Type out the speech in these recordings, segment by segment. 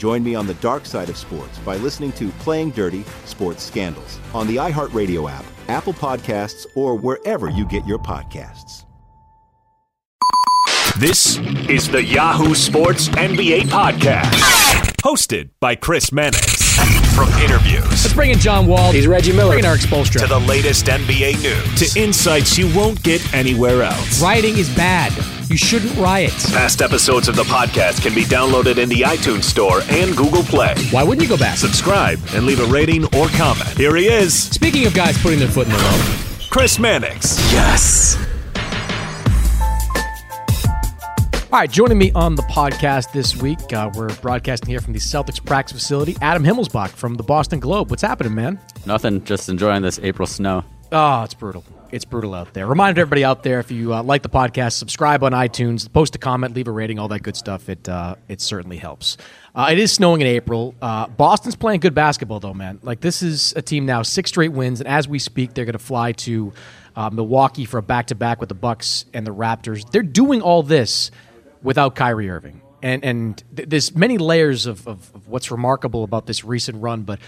Join me on the dark side of sports by listening to Playing Dirty Sports Scandals on the iHeartRadio app, Apple Podcasts, or wherever you get your podcasts. This is the Yahoo Sports NBA Podcast, hosted by Chris Mannix. From interviews Let's bring in John Wall. He's Reggie Miller. Bring in Erik Spoelstra. to the latest NBA news to insights you won't get anywhere else. Writing is bad. You shouldn't riot. Past episodes of the podcast can be downloaded in the iTunes Store and Google Play. Why wouldn't you go back? Subscribe and leave a rating or comment. Here he is, Speaking of guys putting their foot in the road, Chris Mannix. Yes. All right, joining me on the podcast this week, uh, we're broadcasting here from the Celtics practice facility. Adam Himmelsbach from the Boston Globe. What's happening, man? Nothing, just enjoying this April snow. Oh, it's brutal. It's brutal out there. Remind everybody out there if you uh, like the podcast, subscribe on iTunes, post a comment, leave a rating, all that good stuff. It uh, it certainly helps. Uh, it is snowing in April. Uh, Boston's playing good basketball though, man. Like this is a team now six straight wins, and as we speak, they're going to fly to uh, Milwaukee for a back to back with the Bucks and the Raptors. They're doing all this without Kyrie Irving. And and th- there's many layers of, of, of what's remarkable about this recent run. But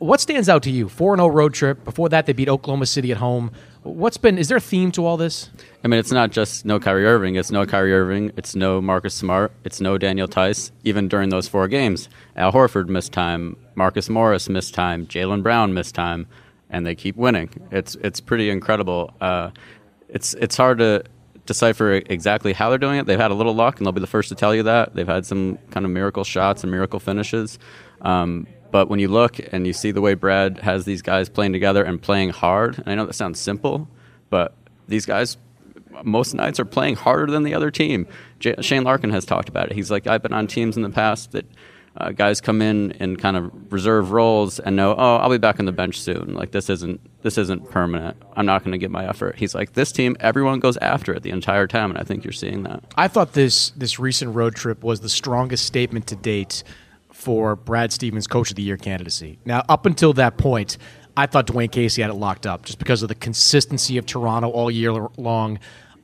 what stands out to you? Four and zero road trip. Before that, they beat Oklahoma City at home. What's been? Is there a theme to all this? I mean, it's not just no Kyrie Irving. It's no Kyrie Irving. It's no Marcus Smart. It's no Daniel Theis. Even during those four games, Al Horford missed time. Marcus Morris missed time. Jaylen Brown missed time, and they keep winning. It's it's pretty incredible. Uh, it's it's hard to decipher exactly how they're doing it. They've had a little luck, and they'll be the first to tell you that. They've had some kind of miracle shots and miracle finishes. Um, but when you look and you see the way Brad has these guys playing together and playing hard, and I know that sounds simple, but these guys most nights are playing harder than the other team. J- Shane Larkin has talked about it. He's like, I've been on teams in the past that uh, guys come in in kind of reserve roles and know, oh, I'll be back on the bench soon. Like this isn't this isn't permanent. I'm not going to give my effort. He's like, this team, everyone goes after it the entire time, and I think you're seeing that. I thought this this recent road trip was the strongest statement to date for Brad Stevens' Coach of the Year candidacy. Now, up until that point, I thought Dwane Casey had it locked up just because of the consistency of Toronto all year long.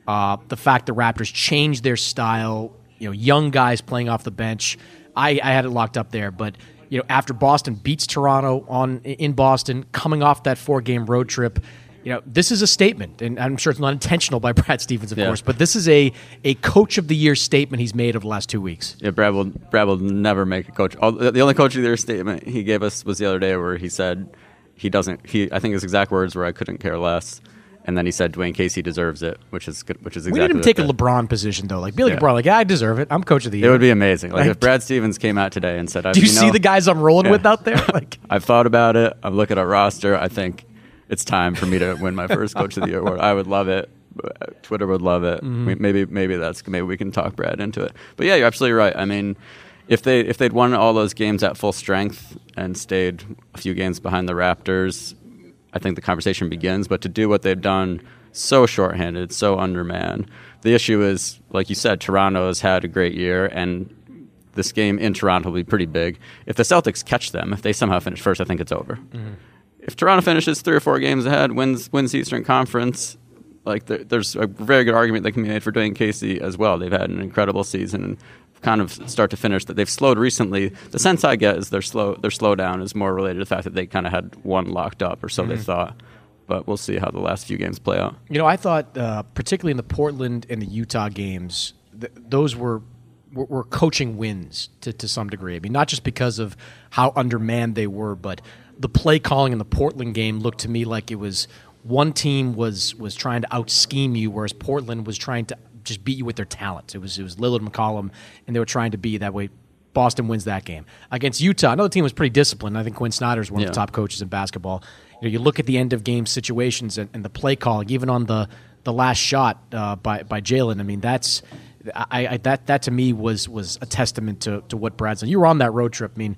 Uh, the fact the Raptors changed their style, you know, young guys playing off the bench. I, I had it locked up there, but you know, after Boston beats Toronto on in Boston, coming off that four game road trip, you know, this is a statement, and I'm sure it's not intentional by Brad Stevens, of Yeah. course, but this is a a coach of the year statement he's made over the last two weeks. Yeah, Brad will Brad will never make a coach. The only coach of the year statement he gave us was the other day, where he said he doesn't. He I think his exact words were, "I couldn't care less," and then he said Dwane Casey deserves it, which is good. Which is We exactly need him take a LeBron position though, like be like Yeah. LeBron, like yeah, I deserve it. I'm coach of the year. It would be amazing. Like, if Brad Stevens came out today and said, Do you, know, see the guys I'm rolling Yeah. with out there? Like I've thought about it. I'm looking at our roster. I think it's time for me to win my first Coach of the Year award. I would love it. Twitter would love it. Mm-hmm. We- Maybe maybe that's maybe we can talk Brad into it. But yeah, you're absolutely right. I mean, if they if they'd won all those games at full strength and stayed a few games behind the Raptors, I think the conversation begins. But to do what they've done so shorthanded, so undermanned, the issue is, like you said, Toronto has had a great year, and this game in Toronto will be pretty big. If the Celtics catch them, if they somehow finish first, I think it's over. Mm-hmm. If Toronto finishes three or four games ahead, wins wins the Eastern Conference, like there, there's a very good argument that can be made for Dwane Casey as well. They've had an incredible season and kind of start to finish that they've slowed recently. The sense I get is their slow their slowdown is more related to the fact that they kind of had one locked up or so mm-hmm. they thought. But we'll see how the last few games play out. You know, I thought uh, particularly in the Portland and the Utah games, th- those were were, coaching wins to, to some degree. I mean, not just because of how undermanned they were, but the play calling in the Portland game looked to me like it was one team was was trying to out scheme you, whereas Portland was trying to just beat you with their talent. It was it was Lillard McCollum, and they were trying to be that way. Boston wins that game against Utah. Another team was pretty disciplined. I think Quin Snyder is one yeah. of the top coaches in basketball. You know, you look at the end of game situations and, and the play calling, even on the the last shot uh, by by Jalen. I mean, that's I, I, that that to me was was a testament to to what Brad's done. You were on that road trip. I mean,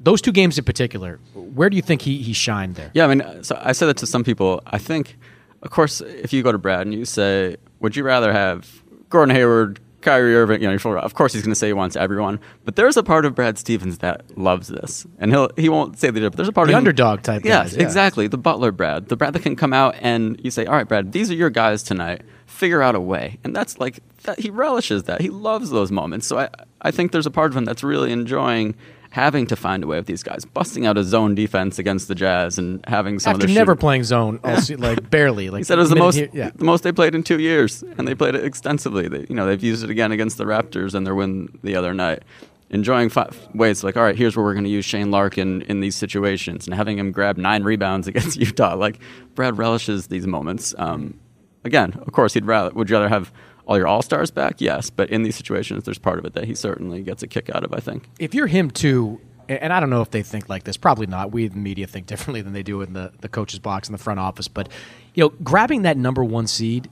those two games in particular, where do you think he he shined there? Yeah, I mean, so I said that to some people. I think, of course, if you go to Brad and you say, "Would you rather have Gordon Hayward, Kyrie Irving, you know, of course he's going to say he wants everyone, but there's a part of Brad Stevens that loves this, and he'll he won't say the but there's a part of the of underdog type. Yes, guys, yeah. exactly. The Butler Brad, the Brad that can come out and you say, all right, Brad, these are your guys tonight. Figure out a way, and that's like that. He relishes that. He loves those moments. So I I think there's a part of him that's really enjoying having to find a way with these guys, busting out a zone defense against the Jazz and having some after of never playing zone, like barely. Like he said, it was the most, here, yeah. the most they played in two years, and they played it extensively. They, you know, they've used it again against the Raptors and their win the other night. Enjoying five ways like, all right, here's where we're going to use Shane Larkin in these situations, and having him grab nine rebounds against Utah. Like Brad relishes these moments. Um, again, of course, he'd rather would rather have all your all stars back? Yes, but in these situations, there's part of it that he certainly gets a kick out of. I think. If you're him too, and I don't know if they think like this. Probably not. We the media think differently than they do in the the coaches box in the front office. But you know, grabbing that number one seed,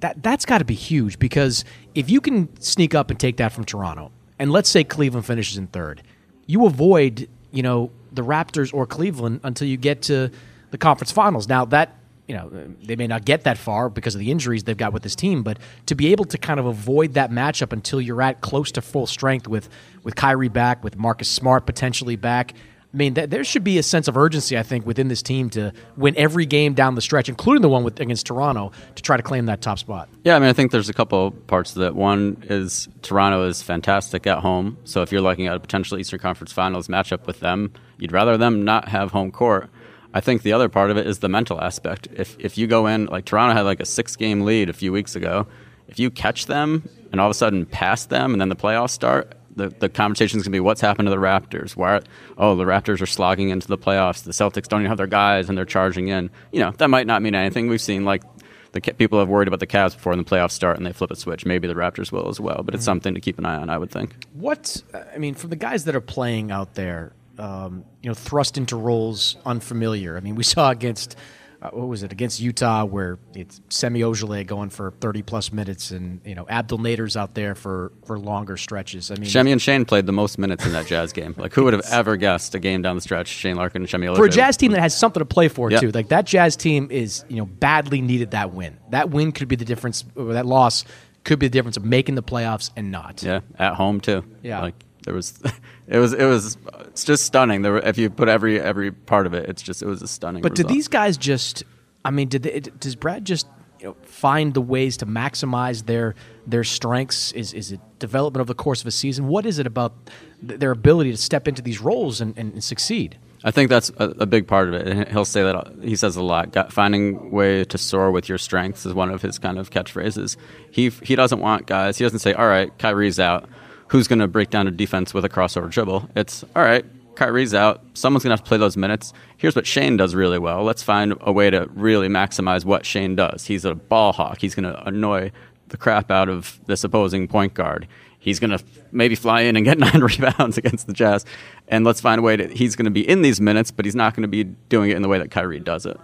that that's got to be huge because if you can sneak up and take that from Toronto, and let's say Cleveland finishes in third, you avoid you know the Raptors or Cleveland until you get to the conference finals. Now that you know uh, they may not get that far because of the injuries they've got with this team, but to be able to kind of avoid that matchup until you're at close to full strength with with Kyrie back, with Marcus Smart potentially back. I mean, th- there should be a sense of urgency, I think, within this team to win every game down the stretch, including the one with, against Toronto, to try to claim that top spot. Yeah, I mean, I think there's a couple parts to that. One is Toronto is fantastic at home, so if you're looking at a potential Eastern Conference Finals matchup with them, you'd rather them not have home court. I think the other part of it is the mental aspect. If if you go in like Toronto had like a six game lead a few weeks ago, if you catch them and all of a sudden pass them and then the playoffs start, the, the conversation is going to be what's happened to the Raptors. Why? Are, Oh, the Raptors are slogging into the playoffs. The Celtics don't even have their guys and they're charging in. You know that might not mean anything. We've seen like the people have worried about the Cavs before and the playoffs start and they flip a switch. Maybe the Raptors will as well, but it's mm-hmm. something to keep an eye on. I would think. What I mean, from the guys that are playing out there, um, you know, thrust into roles unfamiliar. I mean, we saw against uh, what was it against Utah where it's Semi Ojeleye going for thirty plus minutes, and you know Abdel Nader's out there for, for longer stretches. I mean, Semi and Shane played the most minutes in that Jazz game. Like, who would have ever guessed a game down the stretch? Shane Larkin and Semi Ojeleye for a Jazz team that has something to play for yep. too. Like that Jazz team is you know badly needed that win. That win could be the difference, or that loss could be the difference of making the playoffs and not. Yeah, at home too. Yeah, like there was, it was, it was, it's just stunning. There, were, if you put every every part of it, it's just, it was a stunning. But result. did these guys just? I mean, did they, does Brad just you know, find the ways to maximize their their strengths? Is is it development of the course of a season? What is it about their ability to step into these roles and, and, and succeed? I think that's a, a, big part of it. He'll say that he says a lot. Got, finding way to soar with your strengths is one of his kind of catchphrases. He he doesn't want guys. He doesn't say, "All right, Kyrie's out who's going to break down a defense with a crossover dribble. It's all right. Kyrie's out. Someone's going to have to play those minutes. Here's what Shane does really well. Let's find a way to really maximize what Shane does. He's a ball hawk. He's going to annoy the crap out of this opposing point guard. He's going to maybe fly in and get nine rebounds against the Jazz. And let's find a way that he's going to be in these minutes, but he's not going to be doing it in the way that Kyrie does it.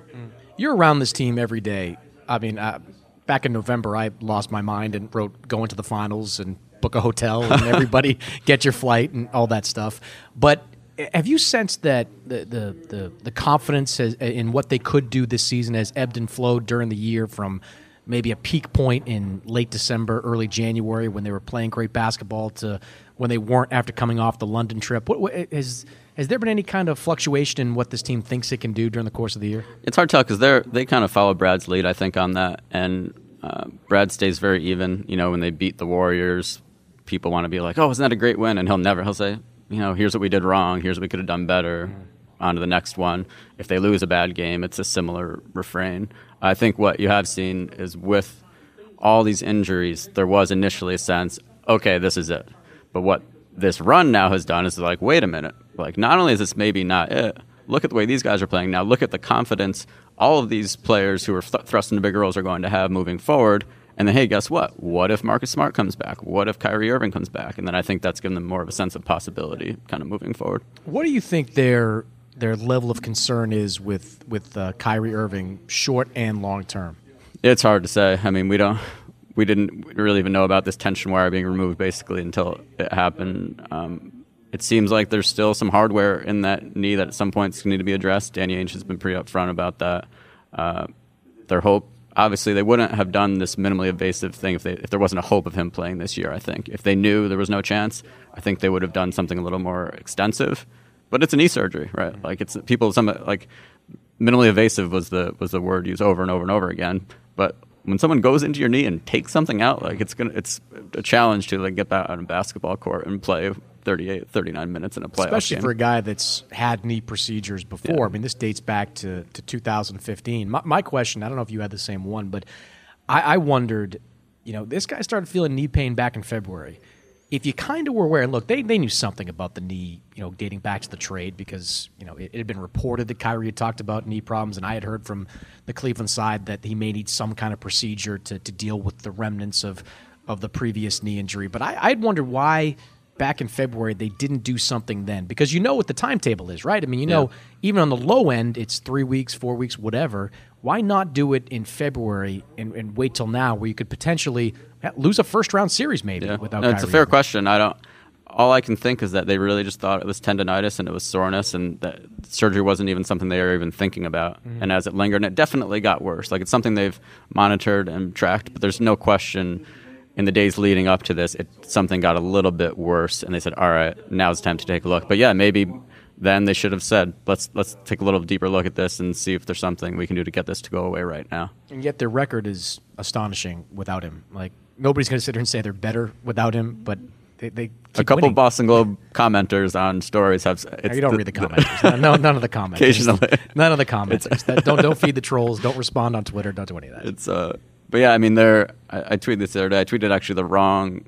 You're around this team every day. I mean, uh, back in November, I lost my mind and wrote going to the finals and book a hotel and everybody get your flight and all that stuff. But have you sensed that the the the, the confidence has, in what they could do this season has ebbed and flowed during the year from maybe a peak point in late December, early January when they were playing great basketball to when they weren't after coming off the London trip? What, what has has there been any kind of fluctuation in what this team thinks it can do during the course of the year? It's hard to tell because they they kind of follow Brad's lead, I think, on that, and uh, Brad stays very even. You know, when they beat the Warriors, people want to be like, "Oh, isn't that a great win?" And he'll never. He'll say, "You know, here's what we did wrong. Here's what we could have done better." On to the next one. If they lose a bad game, it's a similar refrain. I think what you have seen is with all these injuries, there was initially a sense, okay, this is it. But what this run now has done is like, wait a minute. Like, not only is this maybe not it, look at the way these guys are playing now. Look at the confidence all of these players who are th- thrust into bigger roles are going to have moving forward. And then, hey, guess what? What if Marcus Smart comes back? What if Kyrie Irving comes back? And then I think that's given them more of a sense of possibility, kind of moving forward. What do you think their their level of concern is with with uh, Kyrie Irving, short and long term? It's hard to say. I mean, we don't we didn't really even know about this tension wire being removed basically until it happened. Um, it seems like there's still some hardware in that knee that at some points need to be addressed. Danny Ainge has been pretty upfront about that. Uh, their hope, obviously, they wouldn't have done this minimally invasive thing if, they, if there wasn't a hope of him playing this year. I think if they knew there was no chance, I think they would have done something a little more extensive. But it's a knee surgery, right? Mm-hmm. Like it's people. Some like minimally invasive was the was the word used over and over and over again. But when someone goes into your knee and takes something out, like it's gonna, it's a challenge to like get back on a basketball court and play 38, 39 minutes in a playoff Especially game. for a guy that's had knee procedures before. Yeah. I mean, this dates back to, to 2015. My, my, question, I don't know if you had the same one, but I, I wondered, you know, this guy started feeling knee pain back in February if you kind of were aware, look, they, they knew something about the knee, you know, dating back to the trade because, you know, it, it, had been reported that Kyrie had talked about knee problems, and I had heard from the Cleveland side that he may need some kind of procedure to, to deal with the remnants of, of the previous knee injury. But I, I'd wondered why back in February they didn't do something then because you know what the timetable is, right? I mean, you know, yeah. even on the low end, it's three weeks, four weeks, whatever. Why not do it in February and, and wait till now where you could potentially lose a first round series maybe yeah. without? No, it's a fair question. I don't. All I can think is that they really just thought it was tendonitis and it was soreness, and that surgery wasn't even something they were even thinking about. Mm-hmm. And as it lingered, and it definitely got worse. Like it's something they've monitored and tracked, but there's no question in the days leading up to this, it something got a little bit worse, and they said, "All right, now it's time to take a look." But yeah, maybe then they should have said, let's let's take a little deeper look at this and see if there's something we can do to get this to go away right now. And yet their record is astonishing without him. Like nobody's going to sit here and say they're better without him, but they, they a couple winning. Boston Globe commenters on stories have. you don't the, read the commenters. no, none of the commenters. Occasionally, none of the commenters. that, don't don't feed the trolls. Don't respond on Twitter. Don't do any of that. It's uh, but yeah, I mean, there. I, I tweeted this the other day. I tweeted actually the wrong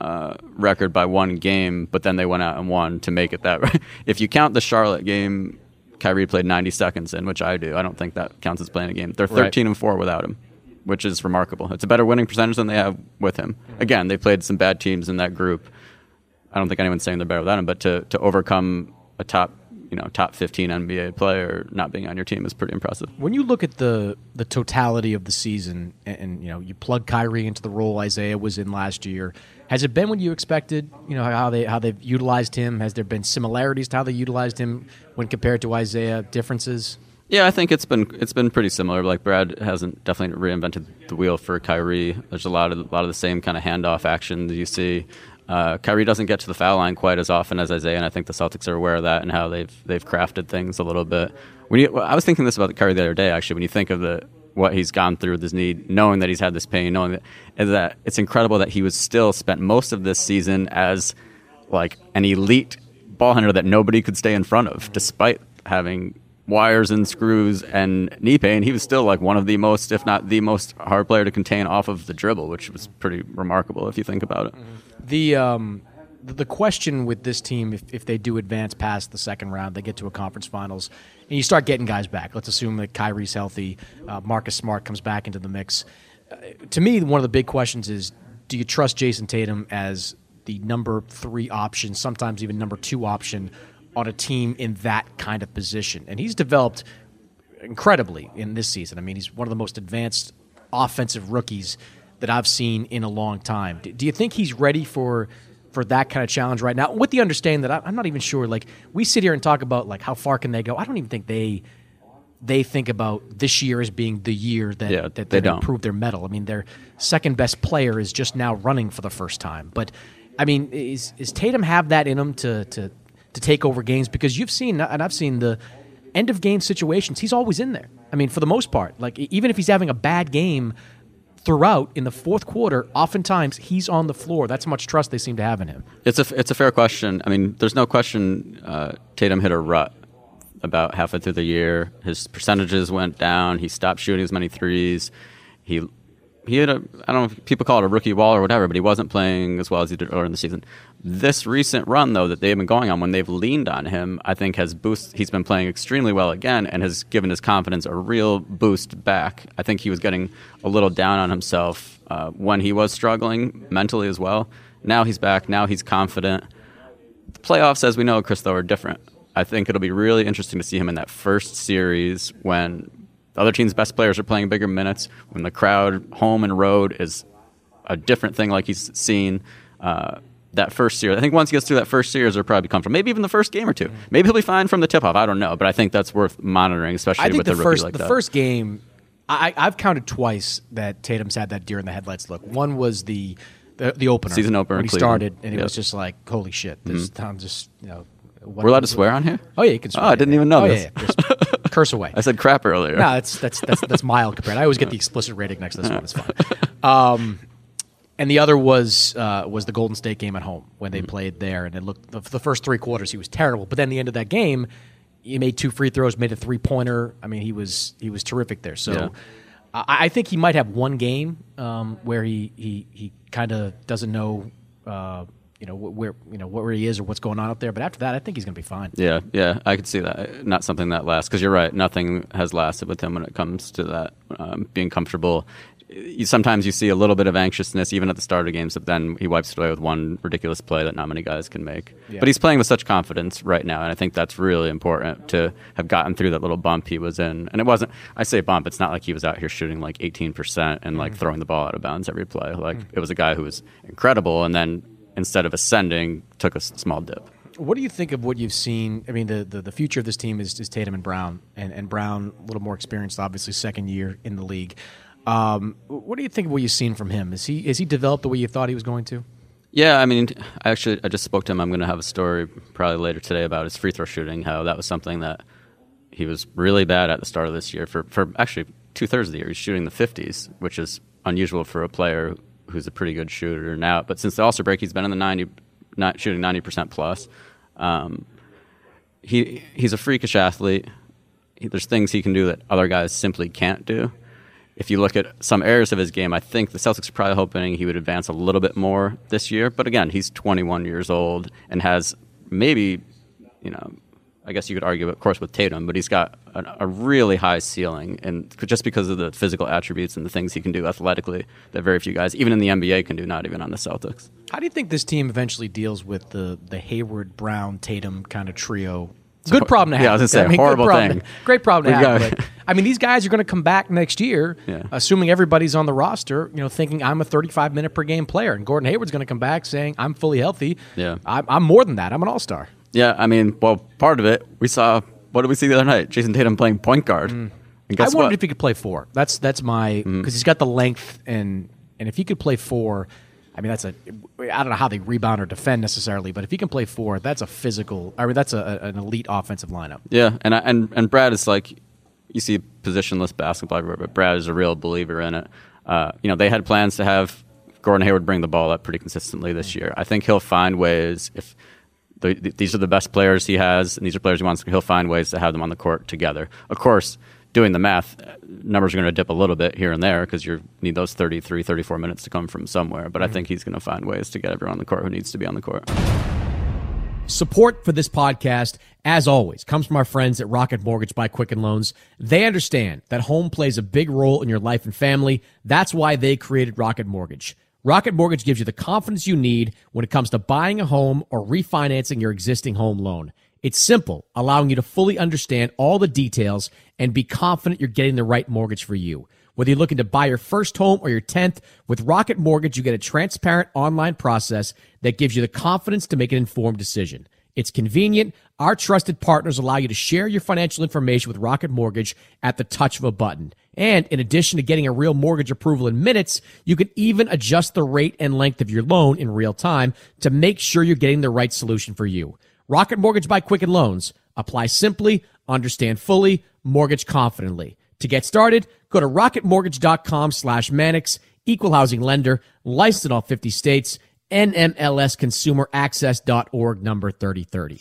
uh, record by one game, but then they went out and won to make it that. if you count the Charlotte game, Kyrie played 90 seconds in, which I do. I don't think that counts as playing a game. They're 13 right. and four without him, which is remarkable. It's a better winning percentage than they have with him. Again, they played some bad teams in that group. I don't think anyone's saying they're better without him, but to to overcome a top you know top 15 NBA player not being on your team is pretty impressive. When you look at the the totality of the season, and, and, you know you plug Kyrie into the role Isaiah was in last year, has it been what you expected? You know how they how they've utilized him. Has there been similarities to how they utilized him when compared to Isaiah? Differences? Yeah, I think it's been it's been pretty similar. Like Brad hasn't definitely reinvented the wheel for Kyrie. There's a lot of a lot of the same kind of handoff action that you see. Uh, Kyrie doesn't get to the foul line quite as often as Isaiah, and I think the Celtics are aware of that and how they've they've crafted things a little bit. When you, I was thinking this about Kyrie the other day, actually, when you think of the what he's gone through with his knee, knowing that he's had this pain, knowing that, that it's incredible that he was still spent most of this season as like an elite ball handler that nobody could stay in front of, despite having wires and screws and knee pain, he was still like one of the most, if not the most hard player to contain off of the dribble, which was pretty remarkable if you think about it. Mm-hmm. The um, the question with this team, if, if they do advance past the second round, they get to a conference finals, and you start getting guys back. Let's assume that Kyrie's healthy, uh, Marcus Smart comes back into the mix. Uh, to me, one of the big questions is: Do you trust Jayson Tatum as the number three option, sometimes even number two option, on a team in that kind of position? And he's developed incredibly in this season. I mean, he's one of the most advanced offensive rookies that I've seen in a long time. Do, do you think he's ready for for that kind of challenge right now? With the understanding that I, I'm not even sure. Like we sit here and talk about like how far can they go? I don't even think they they think about this year as being the year that Yeah, that they they don't. improve their medal. I mean, their second best player is just now running for the first time. But I mean, is is Tatum have that in him to to to take over games? Because you've seen and I've seen the end of game situations. He's always in there. I mean, for the most part, like even if he's having a bad game throughout in the fourth quarter, oftentimes he's on the floor. That's how much trust they seem to have in him. It's a it's a fair question. I mean, there's no question. Uh, Tatum hit a rut about halfway through the year. His percentages went down. He stopped shooting as many threes. He he had a I don't know if people call it a rookie wall or whatever, but he wasn't playing as well as he did earlier in the season. This recent run though that they've been going on when they've leaned on him, I think has boost. He's been playing extremely well again and has given his confidence a real boost back. I think he was getting a little down on himself uh, when he was struggling mentally as well. Now he's back. Now he's confident the playoffs, as we know, Chris, though, are different. I think it'll be really interesting to see him in that first series when the other team's best players are playing bigger minutes, when the crowd, home and road, is a different thing like he's seen. Uh, that first series, I think once he gets through that first series, he'll probably comfortable. Maybe even the first game or two. Maybe he'll be fine from the tip off. I don't know, but I think that's worth monitoring, especially with the rookie first like the that. first game, I, I've counted twice that Tatum's had that deer in the headlights look. One was the the, the opener, Season opener when he Cleveland. started, and it Yep. was just like, holy shit, this town just you know. We're allowed to swear on here? Oh yeah, you can swear. Oh, I didn't even know oh, this. Yeah, yeah. Curse away. I said crap earlier. No, that's that's that's that's mild compared. I always get the explicit rating next to this one. It's fine. Um, and the other was uh, was the Golden State game at home when Mm-hmm. they played there, and it looked the, the first three quarters he was terrible. But then the end of that game, he made two free throws, made a three pointer. I mean, he was he was terrific there. So. Yeah. I I think he might have one game um, where he he, he kind of doesn't know, uh, you know, where you know where he is or what's going on out there. But after that, I think he's going to be fine. Yeah, yeah, I could see that. Not something that lasts because you're right. Nothing has lasted with him when it comes to that um, being comfortable. You, sometimes you see a little bit of anxiousness even at the start of games, but then he wipes it away with one ridiculous play that not many guys can make. Yeah. But he's playing with such confidence right now, and I think that's really important to have gotten through that little bump he was in. And it wasn't. I say bump. It's not like he was out here shooting like 18 percent and like throwing the ball out of bounds every play. Like it was a guy who was incredible, and then instead of ascending, took a small dip. What do you think of what you've seen? I mean, the, the, the future of this team is, is Tatum and Brown, and, and Brown a little more experienced, obviously, second year in the league. Um, what do you think of what you've seen from him? Is he is he developed the way you thought he was going to? Yeah, I mean, I actually I just spoke to him. I'm going to have a story probably later today about his free throw shooting. How that was something that he was really bad at the start of this year. For for actually two thirds of the year, he's shooting the 50s, which is unusual for a player who's a pretty good shooter now. But since the All Star break, he's been in the 90, not shooting 90 percent plus. Um, he he's a freakish athlete. He, there's things he can do that other guys simply can't do. If you look at some areas of his game, I think the Celtics are probably hoping he would advance a little bit more this year. But again, he's 21 years old and has maybe, you know, I guess you could argue, of course, with Tatum, but he's got a, a really high ceiling, and just because of the physical attributes and the things he can do athletically that very few guys, even in the NBA, can do. Not even on the Celtics. How do you think this team eventually deals with the the Hayward, Brown, Tatum kind of trio? Good problem to have. Yeah, I was gonna say, I mean, horrible thing. to- great problem to We've but, I mean, these guys are going to come back next year, Yeah. assuming everybody's on the roster. You know, thinking I'm a 35 minute per game player, and Gordon Hayward's going to come back saying I'm fully healthy. Yeah. I'm, I'm more than that. I'm an all star. Yeah, I mean, well, part of it we saw. What did we see the other night? Jayson Tatum playing point guard. Mm. And I guess wondered what? if he could play four. That's that's my mm. because he's got the length and and if he could play four, I mean that's a I don't know how they rebound or defend necessarily, but if he can play four, that's a physical. I mean that's a, an elite offensive lineup. Yeah, and I, and and Brad is like, you see positionless basketball everywhere, but Brad is a real believer in it. Uh, you know, they had plans to have Gordon Hayward bring the ball up pretty consistently this mm. year. I think he'll find ways if. The, th- these are the best players he has, and these are players he wants. He'll find ways to have them on the court together. Of course, doing the math, numbers are going to dip a little bit here and there because you need those 33, 34 minutes to come from somewhere. But I mm-hmm. think he's going to find ways to get everyone on the court who needs to be on the court. Support for this podcast, as always, comes from our friends at Rocket Mortgage by Quicken Loans. They understand that home plays a big role in your life and family. That's why they created Rocket Mortgage. Rocket Mortgage gives you the confidence you need when it comes to buying a home or refinancing your existing home loan. It's simple, allowing you to fully understand all the details and be confident you're getting the right mortgage for you. Whether you're looking to buy your first home or your 10th, with Rocket Mortgage, you get a transparent online process that gives you the confidence to make an informed decision. It's convenient. Our trusted partners allow you to share your financial information with Rocket Mortgage at the touch of a button. And in addition to getting a real mortgage approval in minutes, you can even adjust the rate and length of your loan in real time to make sure you're getting the right solution for you. Rocket Mortgage by Quicken Loans. Apply simply, understand fully, mortgage confidently. To get started, go to rocketmortgage.com slash Mannix, equal housing lender, licensed in all 50 states, NMLSconsumeraccess.org number 3030.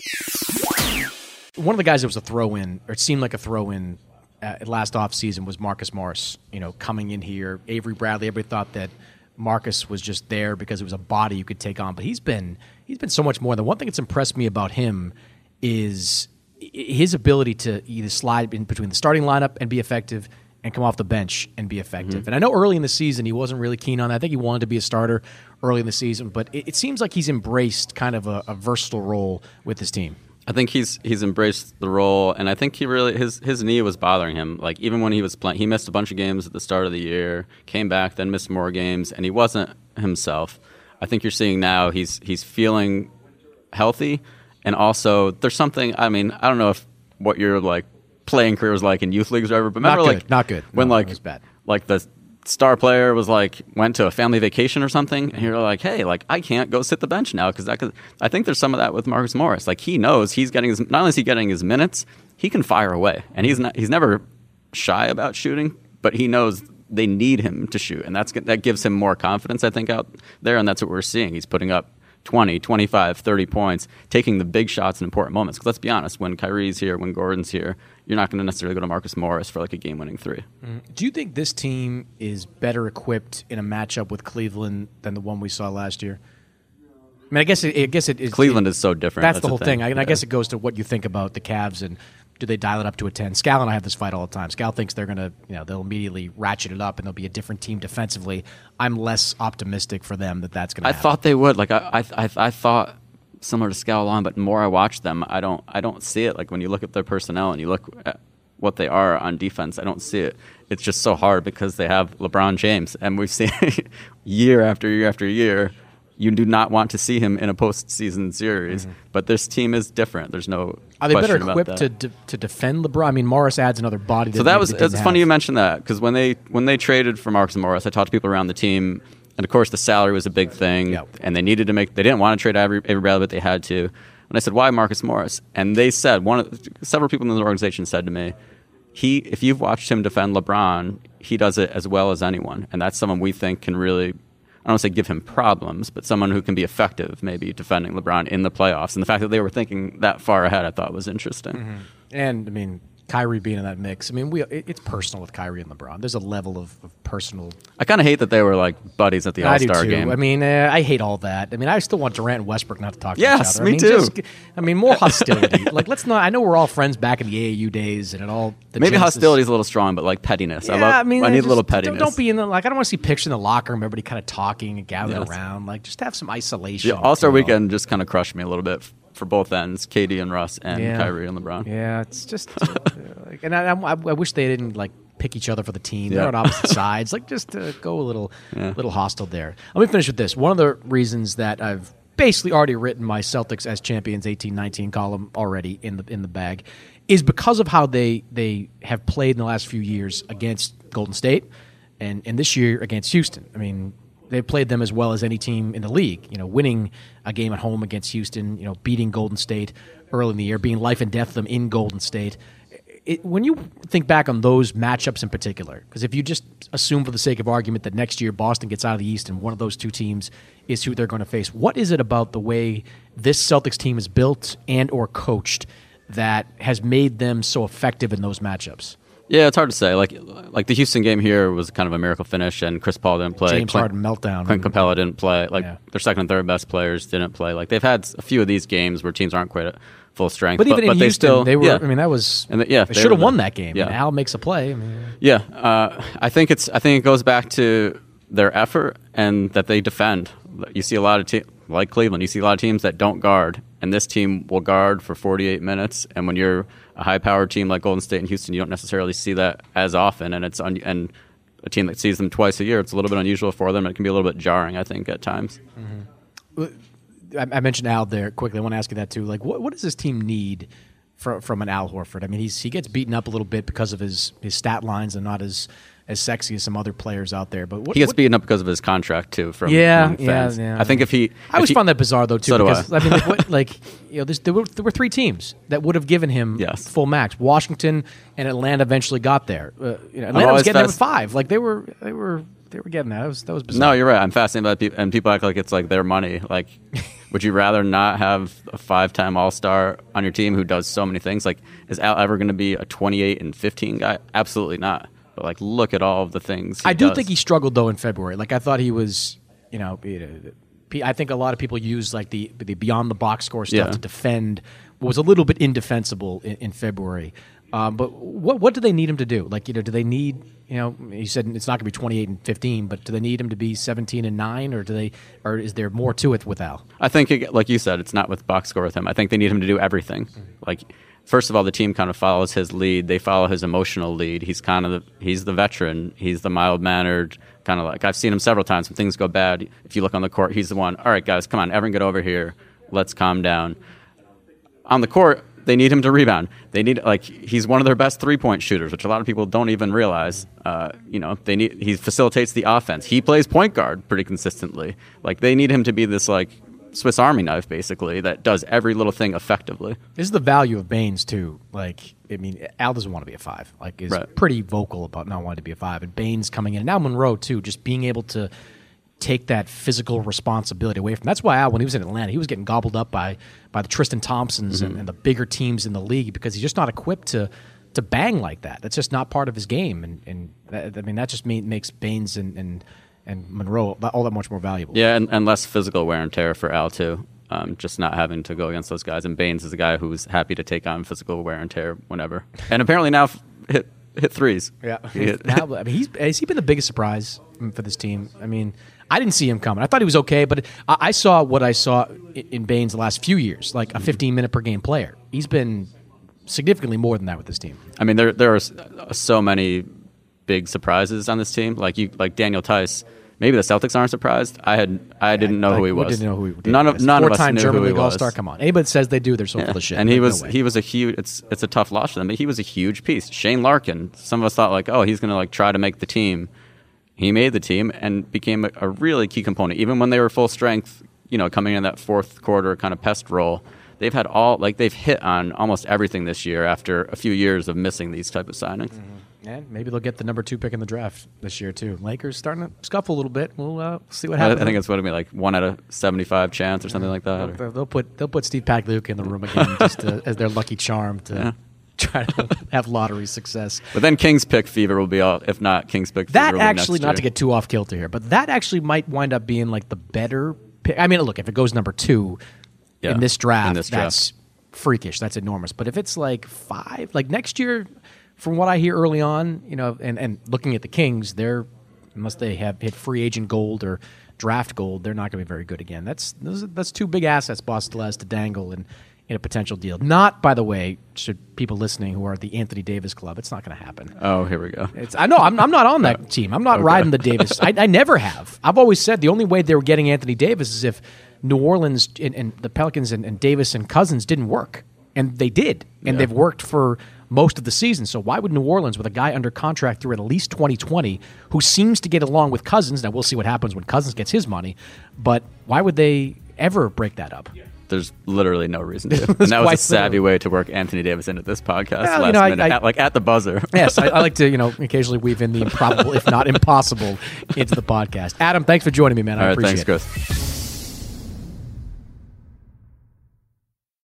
One of the guys that was a throw in, or it seemed like a throw in uh, last offseason was Marcus Morris, you know, coming in here. Avery Bradley, everybody thought that Marcus was just there because it was a body you could take on, but he's been he's been so much more. The one thing that's impressed me about him is his ability to either slide in between the starting lineup and be effective and come off the bench and be effective. Mm-hmm. And I know early in the season he wasn't really keen on that. I think he wanted to be a starter early in the season, but it, it seems like he's embraced kind of a, a versatile role with his team. I think he's he's embraced the role, and I think he really his his knee was bothering him. Like even when he was playing, he missed a bunch of games at the start of the year, came back, then missed more games, and he wasn't himself. I think you're seeing now he's he's feeling healthy, and also there's something. I mean, I don't know if what you're like playing career was like in youth leagues or whatever, but Not remember good, like not good. when No, like it bad. like the star player was like went to a family vacation or something and you're like hey like i can't go sit the bench now because that could i think there's some of that with marcus morris like he knows he's getting his not only is he getting his minutes he can fire away and he's not he's never shy about shooting but he knows they need him to shoot and that's that gives him more confidence i think out there and that's what we're seeing he's putting up 20 25 30 points taking the big shots in important moments because let's be honest when kyrie's here when gordon's here you're not going to necessarily go to marcus morris for like a game-winning three mm-hmm. Do you think this team is better equipped in a matchup with Cleveland than the one we saw last year? I mean, I guess it, I guess it is. Cleveland is so different. That's, That's the whole thing. thing. I, and I guess it goes to what you think about the Cavs and do they dial it up to a ten? Scal and I have this fight all the time. Scal thinks they're gonna, you know, they'll immediately ratchet it up and they'll be a different team defensively. I'm less optimistic for them that that's gonna. I happen. thought they would. Like I, I, I, I thought similar to Scal Long, but the more I watch them, I don't, I don't see it. Like when you look at their personnel and you look at what they are on defense, I don't see it. It's just so hard because they have LeBron James, and we've seen year after year after year. You do not want to see him in a postseason series, but this team is different. There's no. Mm-hmm. Are they better equipped to, that. to defend LeBron? I mean, Morris adds another body. So that was it's funny you mentioned that because when they when they traded for Marcus Morris, I talked to people around the team, and of course the salary was a big thing, Yep. and they needed to make they didn't want to trade Avery Bradley, but they had to. And I said, why Marcus Morris? And they said one of several people in the organization said to me, he if you've watched him defend LeBron, he does it as well as anyone, and that's someone we think can really. I don't want to say give him problems, but someone who can be effective, maybe defending LeBron in the playoffs. And the fact that they were thinking that far ahead, I thought was interesting. Mm-hmm. And I mean, Kyrie being in that mix. I mean, we it, it's personal with Kyrie and LeBron. There's a level of, of personal. I kind of hate that they were like buddies at the All Star game. I mean, uh, I hate all that. I mean, I still want Durant and Westbrook not to talk to Yes, each other. Yes, me I mean, too. just- I mean, more hostility. like, let's not. I know we're all friends back in the AAU days, and it all. The Maybe hostility is a little strong, but like pettiness. Yeah, I, love, I mean, I need just a little don't- pettiness. Don't, be in the like. I don't want to see pictures in the locker room. Everybody kind of talking and gathering Yes. around. Like, just have some isolation. The All Star? Weekend just kind of crushed me a little bit for both ends, KD and Russ, and Yeah. Kyrie and LeBron. Yeah, it's just, like, and I, I, I wish they didn't like pick each other for the team. They're Yeah. on opposite sides. Like, just uh, go a little, Yeah. little hostile there. Let me finish with this. One of the reasons that I've basically already written my Celtics as champions 18-19 column already in the in the bag is because of how they they have played in the last few years against Golden State and and this year against Houston. I mean, they played them as well as any team in the league. You know, winning a game at home against Houston. You know, beating Golden State early in the year, being life and death them in Golden State. It, when you think back on those matchups in particular, because if you just assume for the sake of argument that next year Boston gets out of the East and one of those two teams is who they're going to face, what is it about the way this Celtics team is built and or coached that has made them so effective in those matchups? Yeah, it's hard to say. Like, like the Houston game here was kind of a miracle finish, and Chris Paul didn't play. James Clint- Harden meltdown. Clint Capela didn't play. Like Yeah. their second and third best players didn't play. Like they've had a few of these games where teams aren't quite at full strength. But even in they Houston, still, they were. yeah. I mean, that was. And the- yeah, they they should have won that game. yeah. And Al makes a play. I mean, Yeah, uh, I think it's. I think it goes back to their effort and that they defend. You see a lot of teams like Cleveland. You see a lot of teams that don't guard, and this team will guard for 48 minutes. And when you're a high-powered team like Golden State and Houston, you don't necessarily see that as often. And it's un- and a team that sees them twice a year, it's a little bit unusual for them. It can be a little bit jarring, I think, at times. Mm-hmm. I, I mentioned Al there quickly. I want to ask you that too. Like, what, what does this team need from from an Al Horford? I mean, he's he gets beaten up a little bit because of his his stat lines and not as as sexy as some other players out there. But what, He gets what- beaten up because of his contract too. From Yeah, fans. yeah, yeah. I think if he, I always if he- found that bizarre though too. So do because I. mean, like, what, like you know, there were there were three teams that would have given him Yes. full max. Washington and Atlanta eventually got there. Uh, you know, Atlanta was getting there with five. Like they were they were they were getting that. That was that was bizarre. No, you're right. I'm fascinated by people, and people act like it's like their money. Like, would you rather not have a five-time All-Star on your team who does so many things? Like, is Al ever going to be a 28 and 15 guy? Absolutely not. But like, look at all of the things. I do does. think he struggled though in February. Like I thought he was, you know, I think a lot of people use like the the beyond the box score stuff Yeah. to defend what was a little bit indefensible in, in February. Um, but what what do they need him to do? Like you know, do they need you know? You said it's not going to be twenty eight and fifteen, but do they need him to be seventeen and nine, or do they, or is there more to it with Al? I think, it, like you said, it's not with box score with him. I think they need him to do everything. Like, first of all, the team kind of follows his lead. They follow his emotional lead. He's kind of the, he's the veteran. He's the mild mannered kind of like I've seen him several times when things go bad. If you look on the court, he's the one. All right, guys, come on, everyone, get over here. Let's calm down. On the court, they need him to rebound. They need like he's one of their best three point shooters, which a lot of people don't even realize. Uh, you know, they need he facilitates the offense. He plays point guard pretty consistently. Like they need him to be this like Swiss Army knife, basically, that does every little thing effectively. This is the value of Baynes too. Like, I mean, Al doesn't want to be a five. Like, is Right. pretty vocal about not wanting to be a five. And Baynes coming in, and now Monroe too, just being able to take that physical responsibility away from. That's why Al, when he was in Atlanta, he was getting gobbled up by by the Tristan Thompsons mm-hmm. and, and the bigger teams in the league because he's just not equipped to to bang like that. That's just not part of his game. And and that, I mean, that just ma- makes Baynes and and and Monroe all that much more valuable. Yeah, and, and less physical wear and tear for Al too. Um, just not having to go against those guys. And Baynes is a guy who's happy to take on physical wear and tear whenever. And apparently now f- hit hit threes. He hit- now, I mean, he's has he been the biggest surprise for this team? I mean, I didn't see him coming. I thought he was okay, but I, I saw what I saw in, in Baynes the last few years, like a 15 minute per game player. He's been significantly more than that with this team. I mean, there there are so many big surprises on this team. Like you, like Daniel Theis. Maybe the Celtics aren't surprised. I had I didn't know who he was. Didn't know who he none of none of us knew German who he was. All-Star. Come on, anybody says they do, they're so Yeah. full of shit. And he Like, no was he was a huge. It's it's a tough loss for them, but he was a huge piece. Shane Larkin. Some of us thought like, oh, he's going to like try to make the team. He made the team and became a, a really key component. Even when they were full strength, you know, coming in that fourth quarter kind of pest role, they've had all like they've hit on almost everything this year after a few years of missing these type of signings. Mm-hmm. And maybe they'll get the number two pick in the draft this year too. Lakers starting to scuffle a little bit. We'll uh, see what I, I think it's what it be like one out of seventy five chance or something like that. They'll, they'll put they'll put Steve Pagliuca in the room again just to, as their lucky charm to Yeah. try to have lottery success. But then King's pick fever will be all. If not King's pick fever, That actually, not to get too off kilter here, but that actually might wind up being like the better pick. I mean, look, if it goes number two Yeah, in this draft, in this that's freakish. That's enormous. But if it's like five, like next year, from what I hear early on, you know, and, and looking at the Kings, they're unless they have hit free agent gold or draft gold, they're not going to be very good again. That's those, that's two big assets Boston has to dangle in, in a potential deal. Not, by the way, should people listening who are the Anthony Davis club, it's not going to happen. Oh, here we go. It's, I know I'm, I'm not on that team. I'm not riding the Davis. I, I never have. I've always said the only way they were getting Anthony Davis is if New Orleans and, and the Pelicans and, and Davis and Cousins didn't work, and they did, and they've worked for most of the season. So why would New Orleans, with a guy under contract through at least 2020, who seems to get along with Cousins? Now we'll see what happens when Cousins gets his money, but why would they ever break that up? There's literally no reason to. And that was a savvy literally. way to work Anthony Davis into this podcast Well, you last know, minute, I- at, like at the buzzer. yes, I, I like to, you know, occasionally weave in the improbable, if not impossible, into the podcast. Adam, thanks for joining me, man. I All right, appreciate thanks, it. Chris.